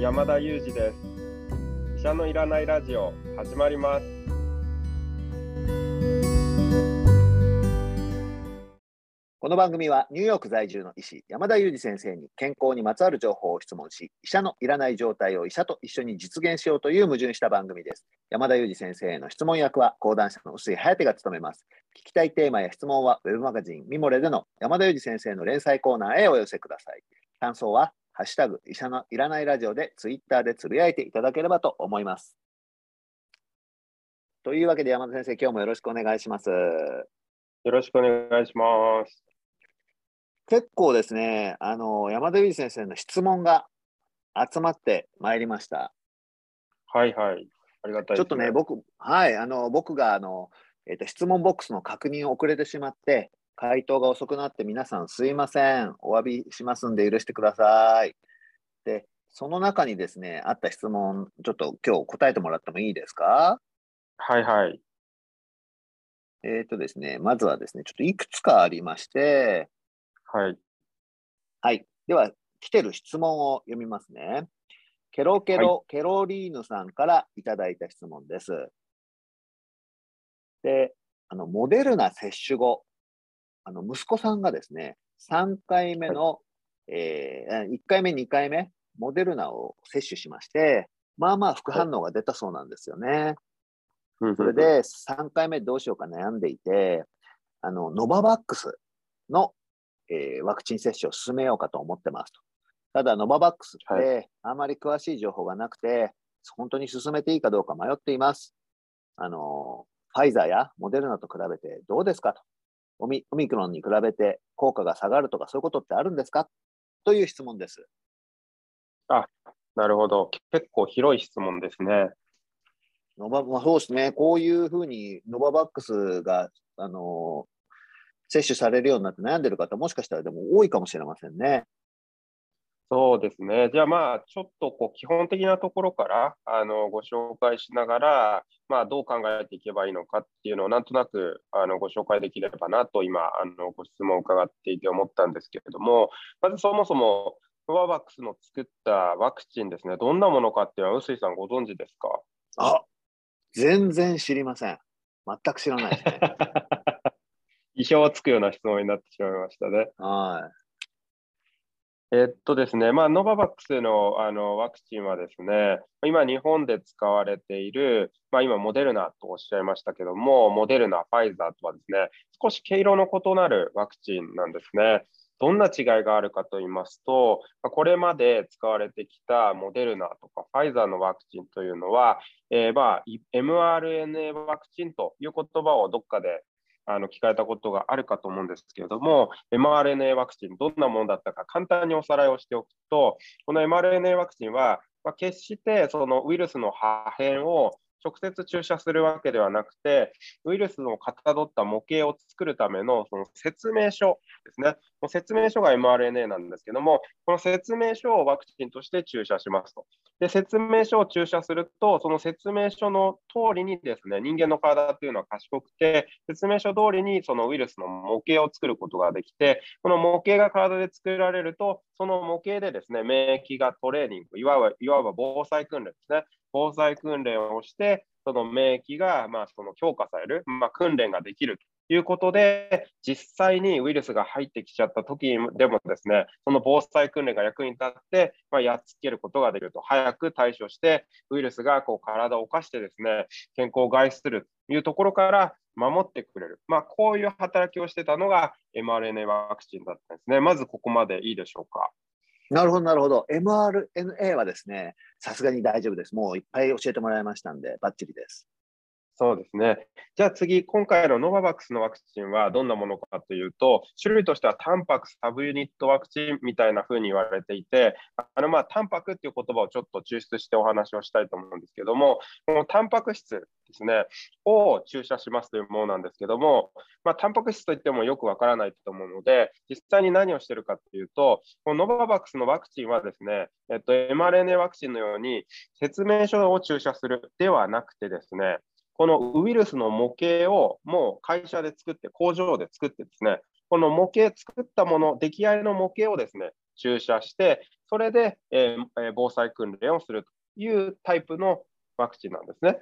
山田裕二です。医者のいらないラジオ始まります。この番組はニューヨーク在住の医師山田裕二先生に健康にまつわる情報を質問し医者のいらない状態を医者と一緒に実現しようという矛盾した番組です。山田裕二先生への質問役は講談社の臼井颯が務めます。聞きたいテーマや質問はウェブマガジンミモレでの山田裕二先生の連載コーナーへお寄せください。感想はハッシュタグ医者のいらないラジオでツイッターでつぶやいていただければと思いますというわけで山田先生今日もよろしくお願いしますよろしくお願いします結構ですね、あの山田裕二先生の質問が集まってまいりました。はいはい。ありがたい、ね、ちょっとね、僕、はい、あの僕があの、えーと、質問ボックスの確認を遅れてしまって、回答が遅くなって、皆さんすいません、お詫びしますんで許してください。で、その中にですね、あった質問、ちょっと今日答えてもらってもいいですか？はいはい。えっ、ー、とですね、まずはですね、ちょっといくつかありまして、はい。はい。では、来てる質問を読みますね。ケロケロ、はい、ケロリーヌさんからいただいた質問です。で、あの、モデルナ接種後、あの、息子さんがですね、3回目の、はい、えー、1回目、2回目、モデルナを接種しまして、まあまあ副反応が出たそうなんですよね。はい、それで、3回目どうしようか悩んでいて、あの、ノババックスのえー、ワクチン接種を進めようかと思ってますと。ただ、ノババックスってあまり詳しい情報がなくて、本当に進めていいかどうか迷っています。あの、ファイザーやモデルナと比べてどうですかと。オミオミクロンに比べて効果が下がるとかそういうことってあるんですか？という質問です。あ、なるほど。結構広い質問ですね。ノバまあ、そうですね。こういうふうにノババックスが、あの、接種されるようになって悩んでる方、もしかしたらでも多いかもしれませんね。そうですね。じゃあまあ、ちょっとこう基本的なところからあのご紹介しながら、まあ、どう考えていけばいいのかっていうのをなんとなくあのご紹介できればなと今あのご質問を伺っていて思ったんですけれども、まずそもそもノババックスの作ったワクチンですね、どんなものかっていうのは、臼井さんご存知ですか？あ全然知りません。全く知らないですね。意表をつくような質問になってしまいましたね。はい。えっとですね、まあ、ノババックスのあのワクチンはですね、今日本で使われている、まあ、今モデルナとおっしゃいましたけども、モデルナ、ファイザーとはですね、少し毛色の異なるワクチンなんですね。どんな違いがあるかと言いますと、これまで使われてきたモデルナとかファイザーのワクチンというのは、えー、まあ mRNA ワクチンという言葉をどっかであの聞かれたことがあるかと思うんですけれども、mRNA ワクチン、どんなものだったか簡単におさらいをしておくと、この mRNA ワクチンは、まあ、決してそのウイルスの破片を直接注射するわけではなくて、ウイルスのかたどった模型を作るためのその説明書ですね。説明書が mRNA なんですけども、この説明書をワクチンとして注射しますと。で、説明書を注射すると、その説明書の通りにですね、人間の体っていうのは賢くて、説明書通りにそのウイルスの模型を作ることができて、この模型が体で作られると、その模型でですね、免疫がトレーニング、いわばいわば防災訓練ですね。防災訓練をして、その免疫がまあその強化される、まあ、訓練ができるということで、実際にウイルスが入ってきちゃった時でもですね、その防災訓練が役に立って、まあ、やっつけることができると、早く対処して、ウイルスがこう体を犯してですね、健康を害するというところから守ってくれる。まあ、こういう働きをしてたのが mRNA ワクチンだったんですね。まずここまでいいでしょうか。なるほど、なるほど。mRNA はですね、さすがに大丈夫です。もういっぱい教えてもらいましたんで、バッチリです。そうですね。じゃあ次、今回のノババックスのワクチンはどんなものかというと、種類としてはタンパクサブユニットワクチンみたいな風に言われていて、あのまあタンパクっていう言葉をちょっと抽出してお話をしたいと思うんですけども、このタンパク質ですね、を注射しますというものなんですけども、まあ、タンパク質といってもよくわからないと思うので、実際に何をしているかというと、このノババックスのワクチンはですね、えっと、mRNA ワクチンのように説明書を注射するではなくてですね、このウイルスの模型をもう会社で作って、工場で作ってですね、この模型作ったもの、出来合いの模型をですね、注射して、それで、えー、防災訓練をするというタイプのワクチンなんですね。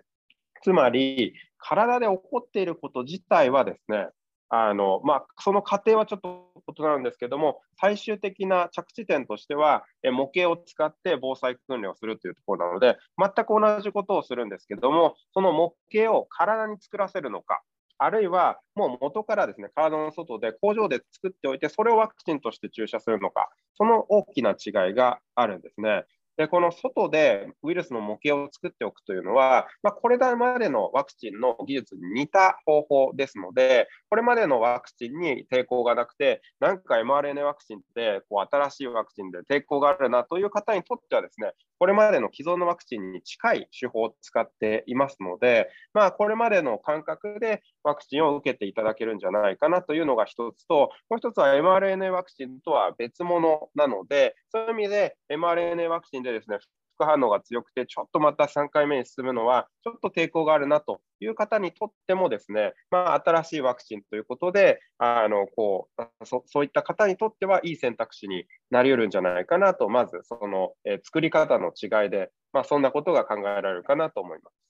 つまり、体で起こっていること自体はですね、あのまあ、その過程はちょっと異なるんですけども、最終的な着地点としては、え模型を使って防災訓練をするというところなので、全く同じことをするんですけども、その模型を体に作らせるのか、あるいはもう元からですね体の外で工場で作っておいて、それをワクチンとして注射するのか、その大きな違いがあるんですね。で、この外でウイルスの模型を作っておくというのは、まあ、これまでのワクチンの技術に似た方法ですので、これまでのワクチンに抵抗がなくて、なんか mRNA ワクチンってこう新しいワクチンで抵抗があるなという方にとってはですね、これまでの既存のワクチンに近い手法を使っていますので、まあ、これまでの感覚でワクチンを受けていただけるんじゃないかなというのが一つと、もう一つは mRNA ワクチンとは別物なので、そういう意味で mRNA ワクチンでですね、副反応が強くて、ちょっとまた3回目に進むのは、ちょっと抵抗があるなという方にとってもですね、まあ、新しいワクチンということで、あのこうそそういった方にとってはいい選択肢になり得るんじゃないかなと、まずその、え、作り方の違いで、まあ、そんなことが考えられるかなと思います。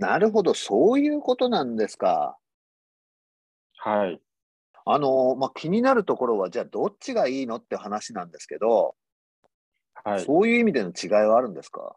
あなるほど、そういうことなんですか。はい。あのまあ、気になるところは、じゃあ、どっちがいいのって話なんですけど、はい、そういう意味での違いはあるんですか？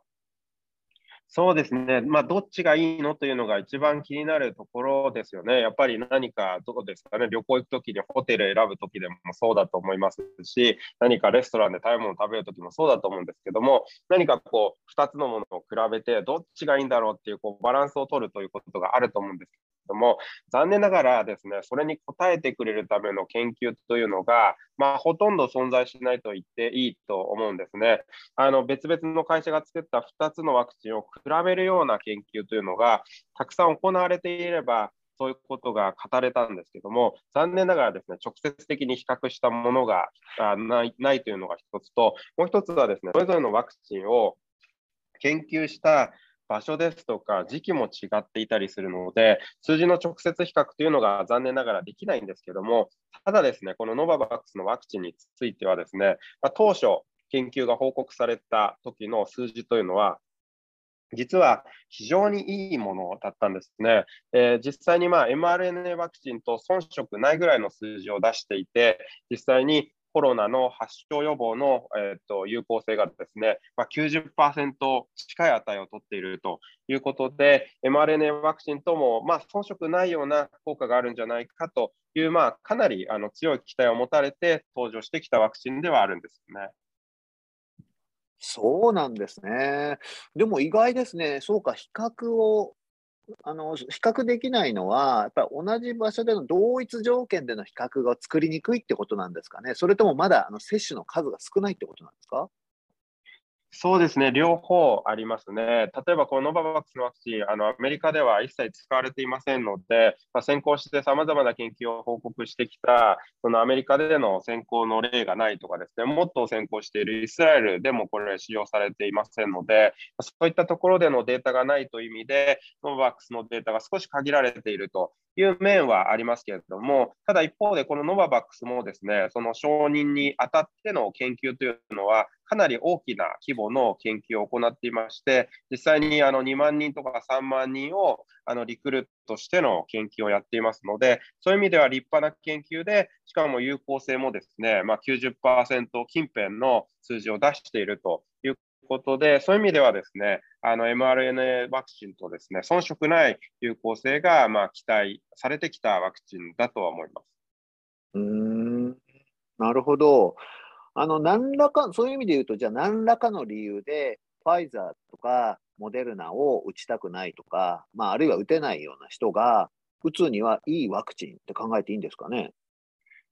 そうですね、まあ、どっちがいいのというのが一番気になるところですよね。やっぱり何か、どうですかね、旅行行くときにホテル選ぶときでもそうだと思いますし、何かレストランで食べ物食べるときもそうだと思うんですけども、何かこう、2つのものを比べて、どっちがいいんだろうっていうこうバランスを取るということがあると思うんですけども、残念ながらですね、それに応えてくれるための研究というのが、まあ、ほとんど存在しないと言っていいと思うんですね。あの別々の会社が作った2つのワクチンを比べるような研究というのがたくさん行われていれば、そういうことが語れたんですけども、残念ながらですね、直接的に比較したものがないないというのが一つと、もう一つはですね、それぞれのワクチンを研究した場所ですとか時期も違っていたりするので、数字の直接比較というのが残念ながらできないんですけども、ただですね、このノババックスのワクチンについてはですね、まあ、当初研究が報告された時の数字というのは、実は非常にいいものだったんですね。えー、実際にまあ mRNA ワクチンと遜色ないぐらいの数字を出していて、実際にコロナの発症予防の、えーと、有効性がですね、まあ、90%近い値を取っているということで、mRNA ワクチンとも、まあ、遜色ないような効果があるんじゃないかという、まあ、かなりあの強い期待を持たれて登場してきたワクチンではあるんですよね。そうなんですね。でも意外ですね。そうか、比較をあの比較できないのは、やっぱり同じ場所での同一条件での比較が作りにくいってことなんですかね、それともまだあの接種の数が少ないってことなんですか？そうですね、両方ありますね。例えば、このノババックスのワクチン、あのアメリカでは一切使われていませんので、まあ、先行してさまざまな研究を報告してきた、そのアメリカでの先行の例がないとかですね、もっと先行しているイスラエルでもこれ、使用されていませんので、そういったところでのデータがないという意味で、ノババックスのデータが少し限られていると。いう面はありますけれども、ただ一方で、このノババックスもですね、その承認にあたっての研究というのは、かなり大きな規模の研究を行っていまして、実際にあの2万人とか3万人をあのリクルートしての研究をやっていますので、そういう意味では立派な研究で、しかも有効性もですね、まあ90%近辺の数字を出しているとことで、そういう意味ではですね、あの mRNA ワクチンとですね、遜色ない有効性がまあ期待されてきたワクチンだとは思います。うんなるほど。あの、何らか、そういう意味で言うと、じゃあ何らかの理由で、ファイザーとかモデルナを打ちたくないとか、まあ、あるいは打てないような人が、打つにはいいワクチンって考えていいんですかね？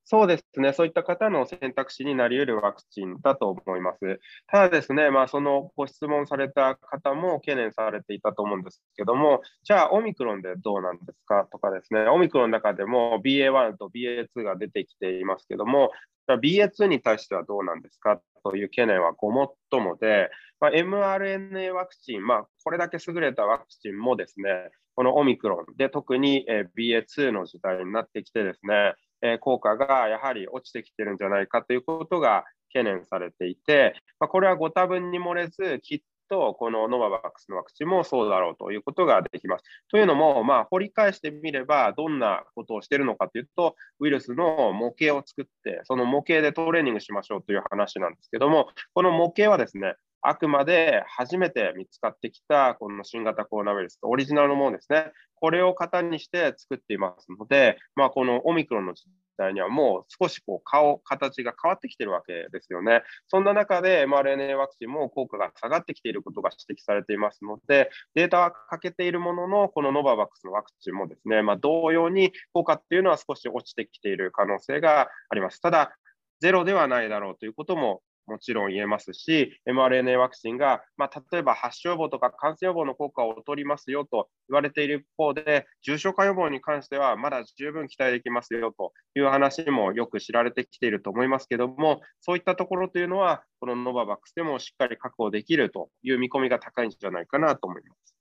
そうですね、そういった方の選択肢になり得るワクチンだと思います。ただですね、まあ、そのご質問された方も懸念されていたと思うんですけども、じゃあ、オミクロンでどうなんですか？とかですね、オミクロンの中でも BA.1 と BA.2 が出てきていますけども、BA.2 に対してはどうなんですか？という懸念はごもっともで、まあ、mRNA ワクチン、まあ、これだけ優れたワクチンもですね、このオミクロンで特に BA.2 の時代になってきてですね、え効果がやはり落ちてきてるんじゃないかということが懸念されていて、まあ、これはご多分に漏れず、きっとこのノババックスのワクチンもそうだろうということができます。というのも、まあ、掘り返してみれば、どんなことをしているのかというと、ウイルスの模型を作って、その模型でトレーニングしましょうという話なんですけども、この模型はですね、あくまで初めて見つかってきたこの新型コロナウイルス、オリジナルのものですね、これを型にして作っていますので、まあ、このオミクロンの時代にはもう少しこう顔、形が変わってきているわけですよね。そんな中で mRNA ワクチンも効果が下がってきていることが指摘されていますので、データは欠けているものの、このノババックスのワクチンもですね、まあ、同様に効果っていうのは少し落ちてきている可能性があります。ただ、ゼロではないだろうということももちろん言えますし、mRNA ワクチンが、まあ、例えば発症予防とか感染予防の効果を取りますよと言われている一方で、重症化予防に関してはまだ十分期待できますよという話もよく知られてきていると思いますけども、そういったところというのは、このノババックスでもしっかり確保できるという見込みが高いんじゃないかなと思います。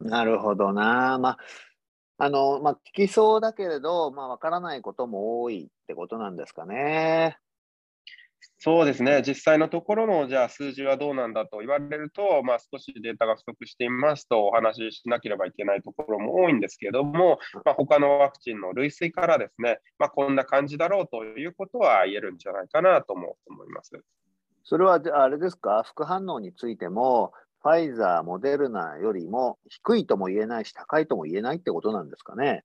なるほどな。まああのまあ、聞きそうだけれど、まあ、わからないことも多いってことなんですかね。そうですね、実際のところのじゃあ数字はどうなんだと言われると、まあ、少しデータが不足していますとお話ししなければいけないところも多いんですけれども、まあ、他のワクチンの類推からですね、まあ、こんな感じだろうということは言えるんじゃないかなとも思います。それはあれですか、副反応についても、ファイザー、モデルナよりも低いとも言えないし、高いとも言えないってことなんですかね？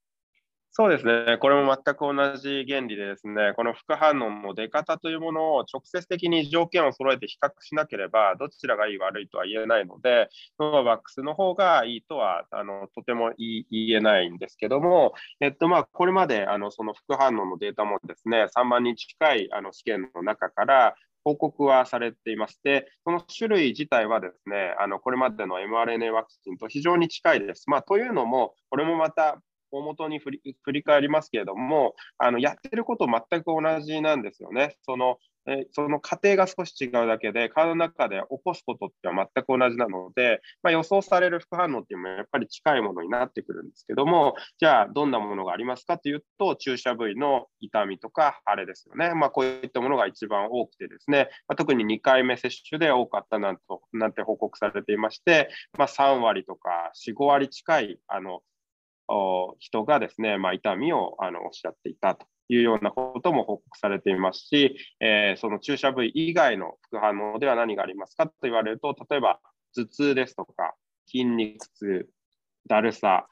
そうですね、これも全く同じ原理でですね、この副反応の出方というものを直接的に条件を揃えて比較しなければ、どちらがいい悪いとは言えないので、ノババックスの方がいいとはあのとても言えないんですけども、えっとまあ、これまであのその副反応のデータもですね、3万人近いあの試験の中から報告はされていまして、その種類自体はですね、あのこれまでの mRNA ワクチンと非常に近いです。まあ、というのも、これもまた大元に振り振り返りますけれども、あのやってること全く同じなんですよね。そのえその過程が少し違うだけで、体の中で起こすことっては全く同じなので、まあ、予想される副反応っていうのもやっぱり近いものになってくるんですけども、じゃあどんなものがありますかというと、注射部位の痛みとか腫れですよね。まあ、こういったものが一番多くてですね、まあ、特に2回目接種で多かったなんとなんて報告されていまして、ま、3割とか4、5割近いあの人がですね、まあ、痛みをあのおっしゃっていたというようなことも報告されていますし、えー、その注射部位以外の副反応では何がありますかと言われると、例えば頭痛ですとか、筋肉痛、だるさ、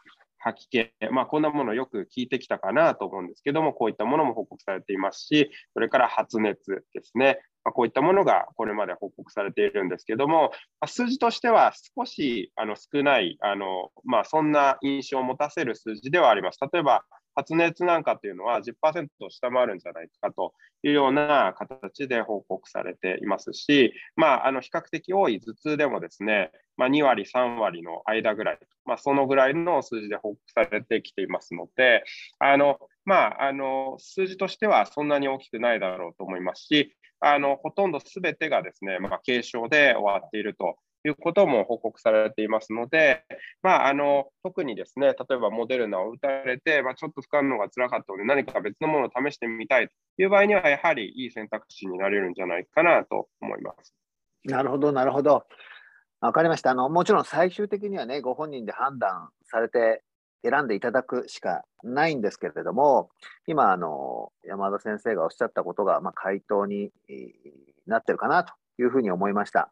吐き気、まあ、こんなものよく聞いてきたかなと思うんですけども、こういったものも報告されていますし、それから発熱ですね、まあ、こういったものがこれまで報告されているんですけども、まあ、数字としては少しあの少ないあの、まあ、そんな印象を持たせる数字ではあります。例えば発熱なんかっていうのは10%を下回るんじゃないかというような形で報告されていますし、まあ、あの比較的多い頭痛でもですね、まあ、2割、3割の間ぐらい、まあ、そのぐらいの数字で報告されてきていますので、あのまあ、あの数字としてはそんなに大きくないだろうと思いますし、あのほとんどすべてがですね、まあ、軽症で終わっているということも報告されていますので、まあ、あの特にですね、例えばモデルナを打たれて、まあ、ちょっと不可能が辛かったので、何か別のものを試してみたいという場合には、やはりいい選択肢になれるんじゃないかなと思います。なるほど、なるほど。わかりましたあの。もちろん最終的にはね、ご本人で判断されて選んでいただくしかないんですけれども、今、あの山田先生がおっしゃったことが、まあ、回答になってるかなというふうに思いました。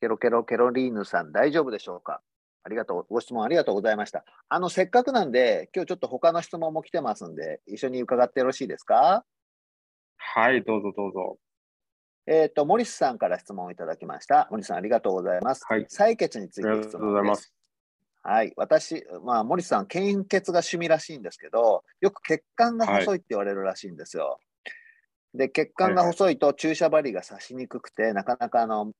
ケロケロケロリーヌさん、大丈夫でしょうか？ありがとう。ご質問ありがとうございました。あの、せっかくなんで、今日ちょっと他の質問も来てますんで、一緒に伺ってよろしいですか？はい、どうぞどうぞ。えっ、ー、と、モリスさんから質問をいただきました。モリスさん、ありがとうございます。はい、採血について質問です。はい、私、まあ、森さん、献血が趣味らしいんですけど、よく血管が細いって言われるらしいんですよ。はい、で、血管が細いと注射針が刺しにくくて、なかなかあの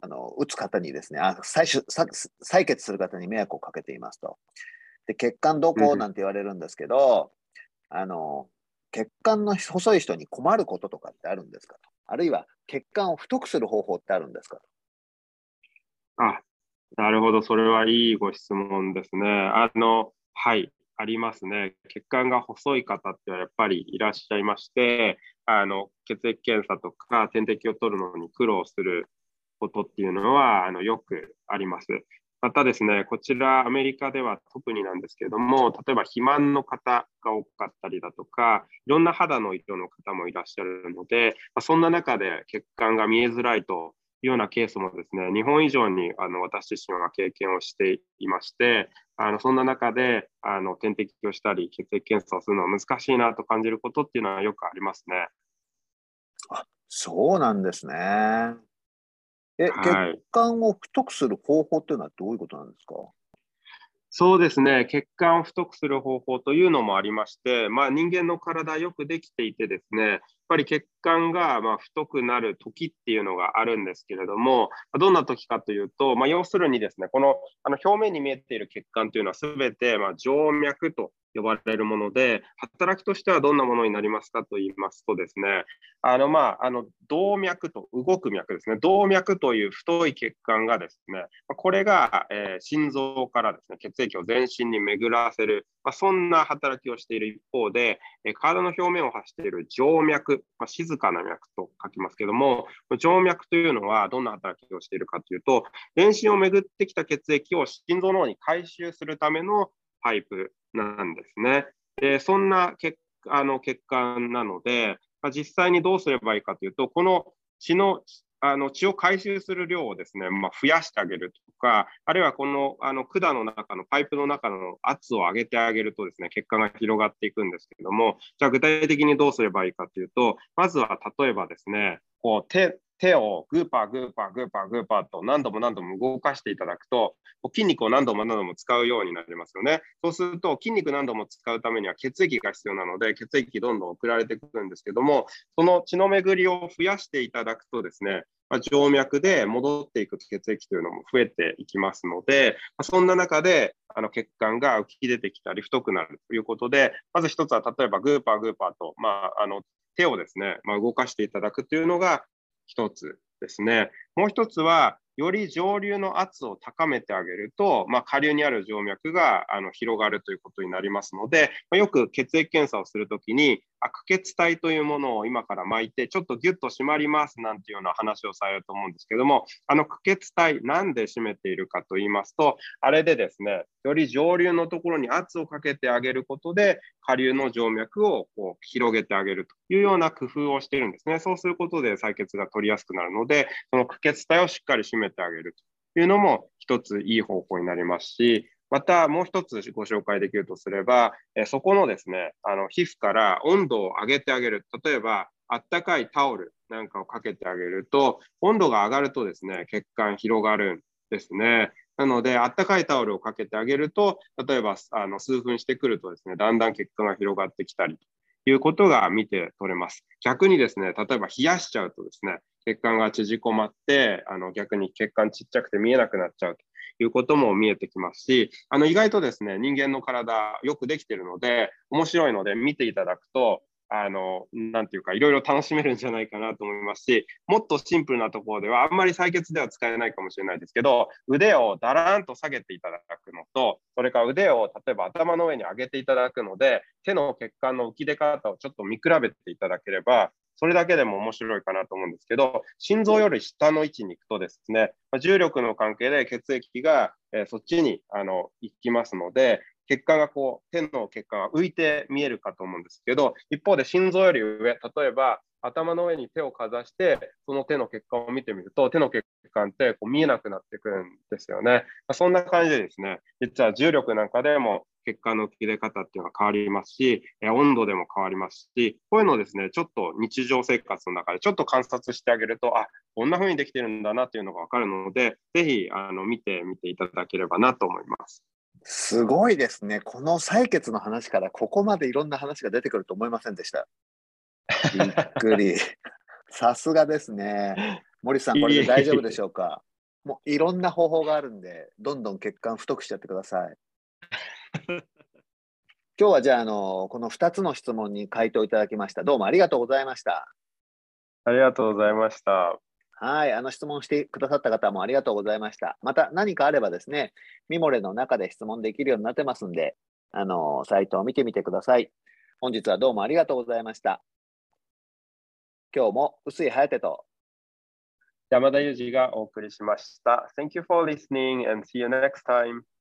あの打つ方にですねあ採取採血する方に迷惑をかけていますと。で血管どこなんて言われるんですけど、あの血管の細い人に困ることとかってあるんですかとあるいは血管を太くする方法ってあるんですかとあなるほど、それはいいご質問ですね。あのはいありますね。血管が細い方ってやっぱりいらっしゃいまして、あの血液検査とか点滴を取るのに苦労することっていうのはあのよくあります。またですね、こちらアメリカでは特になんですけれども、例えば肥満の方が多かったりだとか、いろんな肌の色の方もいらっしゃるので、ま、そんな中で血管が見えづらいというようなケースもですね、日本以上にあの私自身は経験をしていまして、あのそんな中であの点滴をしたり、血液検査をするのは難しいなと感じることっていうのはよくありますね。あそうなんですね。え、はい、血管を太くする方法っていうのはどういうことなんですか？そうですね、血管を太くする方法というのもありまして、まあ、人間の体よくできていてですね、ぱり血管がま太くなる時っていうのがあるんですけれども、どんな時かというと、まあ、要するにですね、このあの表面に見えている血管というのはすべてま静脈と呼ばれるもので、働きとしてはどんなものになりますかと言いますとですね、あのまあ、あの動脈と動く脈ですね、動脈という太い血管がですね、これが、え、心臓からですね、血液を全身に巡らせる、まあ、そんな働きをしている一方で、え、体の表面を走っている静脈、まあ、静かな脈と書きますけども、静脈というのはどんな働きをしているかというと、全身を巡ってきた血液を心臓の方に回収するためのパイプなんですね。でそんな血あの血管なので、まあ、実際にどうすればいいかというと、この血のあの血を回収する量をですね、まあ、増やしてあげるか、あるいはこのあの管の中のパイプの中の圧を上げてあげるとですね、血管が広がっていくんですけども、じゃあ具体的にどうすればいいかというと、まずは例えばですね、こう手手をグーパーグーパーグーパーグーパーと何度も何度も動かしていただくと、筋肉を何度も何度も使うようになりますよね。そうすると、筋肉何度も使うためには血液が必要なので、血液どんどん送られてくるんですけども、その血の巡りを増やしていただくとですね、ま、静脈で戻っていく血液というのも増えていきますので、ま、そんな中であの血管が浮き出てきたり太くなるということで、まず一つは例えばグーパーグーパーと、まあ、あの手をですね、まあ、動かしていただくというのが一つですね。もう一つは、より上流の圧を高めてあげると、まあ、下流にある静脈があの広がるということになりますので、まあ、よく血液検査をするときに、悪血体というものを今から巻いて、ちょっとギュッと締まりますなんていうような話をされると思うんですけども、あの苦血体、なんで締めているかと言いますと、あれでですね、より上流のところに圧をかけてあげることで、下流の静脈をこう広げてあげるというような工夫をしているんですね。そうすることで採血が取りやすくなるので、その苦血体をしっかり締めてあげるというのも一ついい方法になりますし、またもう一つご紹介できるとすれば、えそこのですね、あの皮膚から温度を上げてあげる。例えば、あったかいタオルなんかをかけてあげると、温度が上がるとですね、血管広がるんですね。なので、あったかいタオルをかけてあげると、例えばあの数分してくるとですね、だんだん血管が広がってきたりということが見て取れます。逆にですね、例えば冷やしちゃうとですね、血管が縮こまって、あの逆に血管ちっちゃくて見えなくなっちゃうということも見えてきますし、あの意外とですね、人間の体よくできてるので、面白いので見ていただくと、あの、なていうか、いろいろ楽しめるんじゃないかなと思いますし、もっとシンプルなところでは、あんまり採血では使えないかもしれないですけど、腕をだらんと下げていただくのと、それから腕を例えば頭の上に上げていただくので、手の血管の浮き出方をちょっと見比べていただければ、それだけでも面白いかなと思うんですけど、心臓より下の位置に行くとですね、重力の関係で血液が、えそっちにあの行きますので、血管がこう、手の血管が浮いて見えるかと思うんですけど、一方で心臓より上、例えば頭の上に手をかざして、その手の血管を見てみると、手の血管ってこう見えなくなってくるんですよね。そんな感じでですね、実は重力なんかでも血管の切れ方っていうのは変わりますし、温度でも変わりますし、こういうのをですね、ちょっと日常生活の中でちょっと観察してあげると、あ、こんな風にできてるんだなっていうのがわかるので、ぜひあの見てみていただければなと思います。すごいですね。この採血の話からここまでいろんな話が出てくると思いませんでした。びっくり。さすがですね。森さん、これで大丈夫でしょうか？もういろんな方法があるんで、どんどん血管太くしちゃってください。今日はじゃあ、あの、この2つの質問に回答いただきました。どうもありがとうございました。ありがとうございました。はい、あの質問してくださった方もありがとうございました。また何かあればですね、ミモレの中で質問できるようになってますんで、あのサイトを見てみてください。本日はどうもありがとうございました。今日も薄井颯と山田裕二がお送りしました。Thank you for listening and see you next time.